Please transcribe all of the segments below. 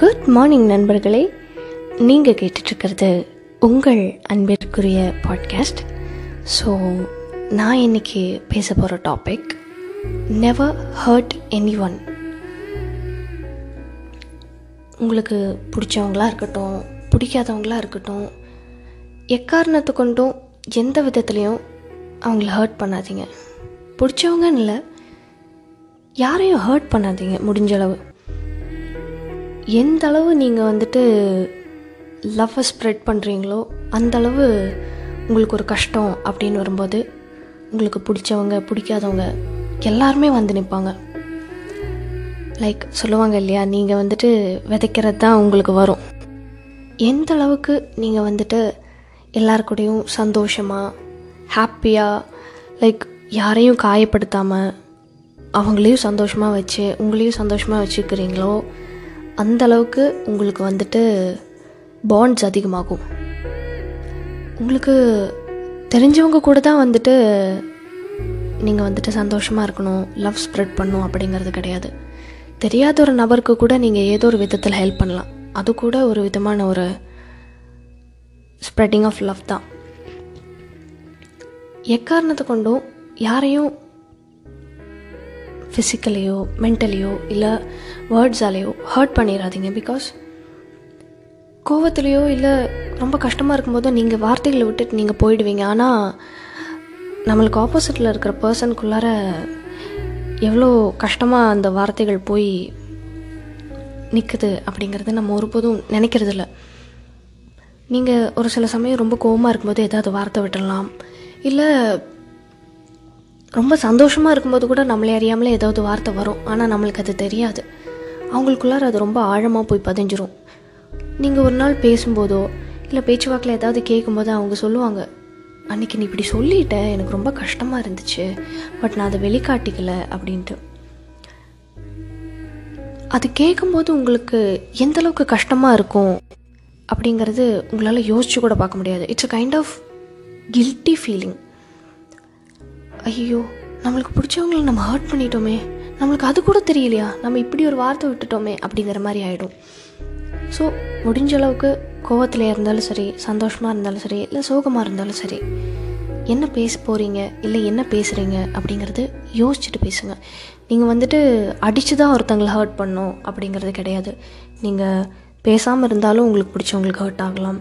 Good morning நண்பர்களே. நீங்கள் கேட்டுட்ருக்கிறது உங்கள் அன்பிற்குரிய பாட்காஸ்ட் ஸோ நான் இன்னைக்கு பேச போகிற topic never hurt anyone உங்களுக்கு பிடிச்சவங்களாக இருக்கட்டும் பிடிக்காதவங்களாக இருக்கட்டும் எக்காரணத்தை கொண்டும் எந்த விதத்துலேயும் அவங்கள ஹர்ட் பண்ணாதீங்க. பிடிச்சவங்கன்னு இல்லை யாரையும் ஹர்ட் பண்ணாதீங்க முடிஞ்சளவு. எந்த அளவு நீங்கள் வந்துட்டு லவ்வை ஸ்ப்ரெட் பண்ணுறீங்களோ அந்த அளவு உங்களுக்கு ஒரு கஷ்டம் அப்படின்னு வரும்போது உங்களுக்கு பிடிச்சவங்க பிடிக்காதவங்க எல்லாருமே வந்து நிற்பாங்க லைக் சொல்லுவாங்க இல்லையா நீங்கள் வந்துட்டு விதைக்கிறது தான் உங்களுக்கு வரும். எந்த அளவுக்கு நீங்கள் வந்துட்டு எல்லாருக்கூடையும் சந்தோஷமாக ஹாப்பியாக லைக் யாரையும் காயப்படுத்தாமல் அவங்களையும் சந்தோஷமாக வச்சு உங்களையும் சந்தோஷமாக வச்சுக்கிறீங்களோ அந்த அளவுக்கு உங்களுக்கு வந்துட்டு பாண்ட்ஸ் அதிகமாகும். உங்களுக்கு தெரிஞ்சவங்க கூட தான் வந்துட்டு நீங்கள் வந்துட்டு சந்தோஷமாக இருக்கணும் லவ் ஸ்ப்ரெட் பண்ணும் அப்படிங்கிறது கிடையாது. தெரியாத ஒரு நபருக்கு கூட நீங்கள் ஏதோ ஒரு விதத்தில் ஹெல்ப் பண்ணலாம். அது கூட ஒரு விதமான ஒரு ஸ்ப்ரெட்டிங் ஆஃப் லவ் தான். எக்காரணத்தை கொண்டும் யாரையும் ஃபிசிக்கலையோ மென்டலியோ இல்லை வேர்ட்ஸாலேயோ ஹர்ட் பண்ணிடாதீங்க பிகாஸ் கோவத்துலேயோ இல்லை ரொம்ப கஷ்டமாக இருக்கும்போதோ நீங்கள் வார்த்தைகளை விட்டுட்டு நீங்கள் போயிடுவீங்க. ஆனால் நம்மளுக்கு ஆப்போசிட்டில் இருக்கிற பர்சனுக்குள்ளார எவ்வளோ கஷ்டமாக அந்த வார்த்தைகள் போய் நிற்குது அப்படிங்கிறத நம்ம ஒருபோதும் நினைக்கிறதில்ல. நீங்கள் ஒரு சில சமயம் ரொம்ப கோவமாக இருக்கும்போது ஏதாவது வார்த்தை விட்டுடலாம். இல்லை ரொம்ப சந்தோஷமாக இருக்கும்போது கூட நம்மளே அறியாமலே ஏதாவது வார்த்தை வரும். ஆனால் நம்மளுக்கு அது தெரியாது. அவங்களுக்குள்ளார அது ரொம்ப ஆழமாக போய் பதிஞ்சிரும். நீங்கள் ஒரு நாள் பேசும்போதோ இல்லை பேச்சுவாக்கில் ஏதாவது கேட்கும்போது அவங்க சொல்லுவாங்க அன்றைக்கி நீ இப்படி சொல்லிட்ட எனக்கு ரொம்ப கஷ்டமாக இருந்துச்சு. பட் நான் அதை வெளிக்காட்டிக்கல அப்படின்ட்டு. அது கேட்கும்போது உங்களுக்கு எந்தளவுக்கு கஷ்டமாக இருக்கும் அப்படிங்கிறது உங்களால் யோசிச்சு கூட பார்க்க முடியாது. It's a kind of guilty feeling ஐயோ நம்மளுக்கு பிடிச்சவங்கள நம்ம ஹர்ட் பண்ணிட்டோமே. நம்மளுக்கு அது கூட தெரியலையா? நம்ம இப்படி ஒரு வார்த்தை விட்டுட்டோமே அப்படிங்கிற மாதிரி ஆகிடும் ஸோ முடிஞ்ச அளவுக்கு கோவத்தில் இருந்தாலும் சரி சந்தோஷமாக இருந்தாலும் சரி இல்லை சோகமாக இருந்தாலும் சரி என்ன பேச போகிறீங்க இல்லை என்ன பேசுகிறீங்க அப்படிங்கிறது யோசிச்சுட்டு பேசுங்க. நீங்கள் வந்துட்டு அடித்து தான் ஒருத்தங்களை ஹர்ட் பண்ணோம் அப்படிங்கிறது கிடையாது. நீங்கள் பேசாமல் இருந்தாலும் உங்களுக்கு பிடிச்சவங்களுக்கு ஹர்ட் ஆகலாம்.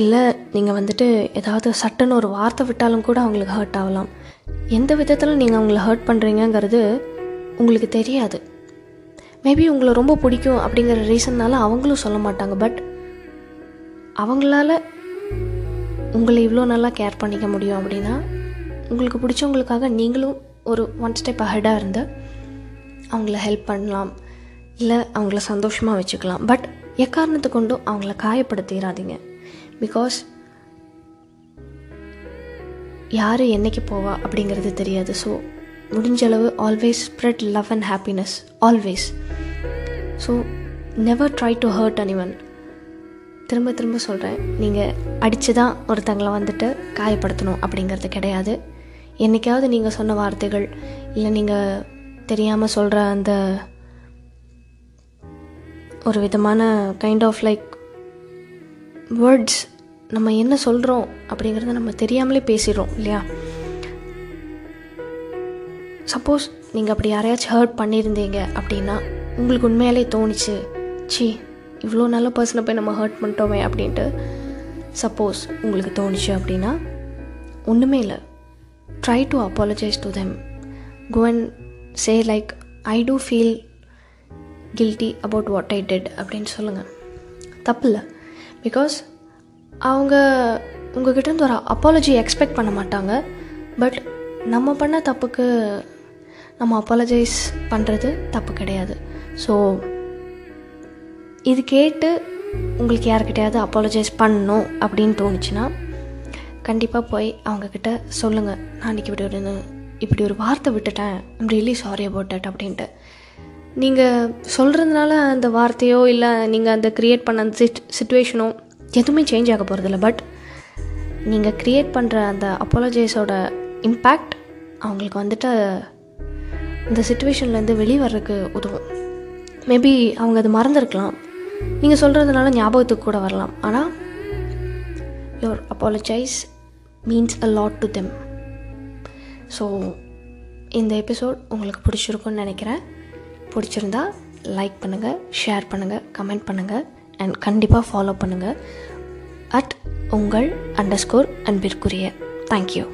இல்லை நீங்கள் வந்துட்டு ஏதாவது சட்டுன்னு ஒரு வார்த்தை விட்டாலும் கூட அவங்களுக்கு ஹர்ட் ஆகலாம். எந்த விதத்தில் நீங்கள் அவங்கள ஹர்ட் பண்ணுறீங்கங்கிறது உங்களுக்கு தெரியாது. மேபி உங்களை ரொம்ப பிடிக்கும் அப்படிங்கிற ரீசன்னால அவங்களும் சொல்ல மாட்டாங்க. பட் அவங்களால உங்களை இவ்வளோ நல்லா கேர் பண்ணிக்க முடியும் அப்படின்னா உங்களுக்கு பிடிச்சவங்களுக்காக நீங்களும் ஒரு ஒன் ஸ்டெப் அஹெடாக இருந்து அவங்கள ஹெல்ப் பண்ணலாம். இல்லை அவங்கள சந்தோஷமாக வச்சுக்கலாம். பட் எக்காரணத்தை கொண்டும் அவங்கள காயப்படுத்திடாதீங்க பிகாஸ் யார் என்னைக்கு போவா அப்படிங்கிறது தெரியாது. ஸோ முடிஞ்ச அளவு always spread love and happiness always so never try to hurt anyone திரும்ப திரும்ப சொல்கிறேன் நீங்கள் அடித்து தான் ஒருத்தங்களை வந்துட்டு காயப்படுத்தணும் அப்படிங்கிறது கிடையாது. என்றைக்காவது நீங்கள் சொன்ன வார்த்தைகள் இல்லை நீங்கள் தெரியாமல் சொல்கிற அந்த ஒரு விதமான கைண்ட் ஆஃப் லைக் வேர்ட்ஸ் நம்ம என்ன சொல்கிறோம் அப்படிங்கிறத நம்ம தெரியாமலே பேசிடுறோம் இல்லையா? சப்போஸ் நீங்கள் அப்படி யாரையாச்சும் ஹர்ட் பண்ணியிருந்தீங்க அப்படின்னா உங்களுக்கு உண்மையாலே தோணுச்சு சி இவ்வளோ நல்ல பர்சனை போய் நம்ம ஹர்ட் பண்ணிட்டோமே அப்படின்ட்டு சப்போஸ் உங்களுக்கு தோணுச்சு அப்படின்னா ஒன்றுமே இல்லை. Try to apologise to them go and say like I do feel guilty about what I did அப்படின்னு சொல்லுங்கள் தப்பு இல்லை. பிகாஸ் அவங்க உங்ககிட்ட ஒரு அப்பாலஜி எக்ஸ்பெக்ட் பண்ண மாட்டாங்க. பட் நம்ம பண்ண தப்புக்கு நம்ம அப்பாலஜைஸ் பண்ணுறது தப்பு கிடையாது. ஸோ இது கேட்டு உங்களுக்கு யார்கிட்டயாவது அப்பாலஜைஸ் பண்ணணும் அப்படின்னு தோணுச்சுன்னா கண்டிப்பாக போய் அவங்கக்கிட்ட சொல்லுங்கள் நான் அன்றைக்கி இப்படி ஒரு இப்படி ஒரு வார்த்தை விட்டுட்டேன். I'm really sorry about that அப்படின்ட்டு. நீங்கள் சொல்கிறதுனால அந்த வார்த்தையோ இல்லை நீங்கள் அந்த க்ரியேட் பண்ண அந்த சிட் சுச்சுவேஷனோ எதுவுமே சேஞ்ச் ஆக போகிறதில்ல பட் நீங்கள் க்ரியேட் பண்ணுற அந்த அப்பாலஜைஸோட இம்பேக்ட் அவங்களுக்கு வந்துட்டு இந்த சுச்சுவேஷன்லேருந்து வெளியே வர்றதுக்கு உதவும். மேபி அவங்க அது மறந்துருக்கலாம். நீங்கள் சொல்கிறதுனால ஞாபகத்துக்கு கூட வரலாம். ஆனால் your apologise means a lot to them so இந்த எபிசோட் உங்களுக்கு பிடிச்சிருக்குன்னு நினைக்கிறேன். பிடிச்சிருந்தா லைக் பண்ணுங்கள் ஷேர் பண்ணுங்கள் கமெண்ட் பண்ணுங்கள் அண்ட் கண்டிப்பாக ஃபாலோ பண்ணுங்கள் அட் உங்கள் அண்டர்ஸ்கோர் அன்பிற்குரிய. தேங்க்யூ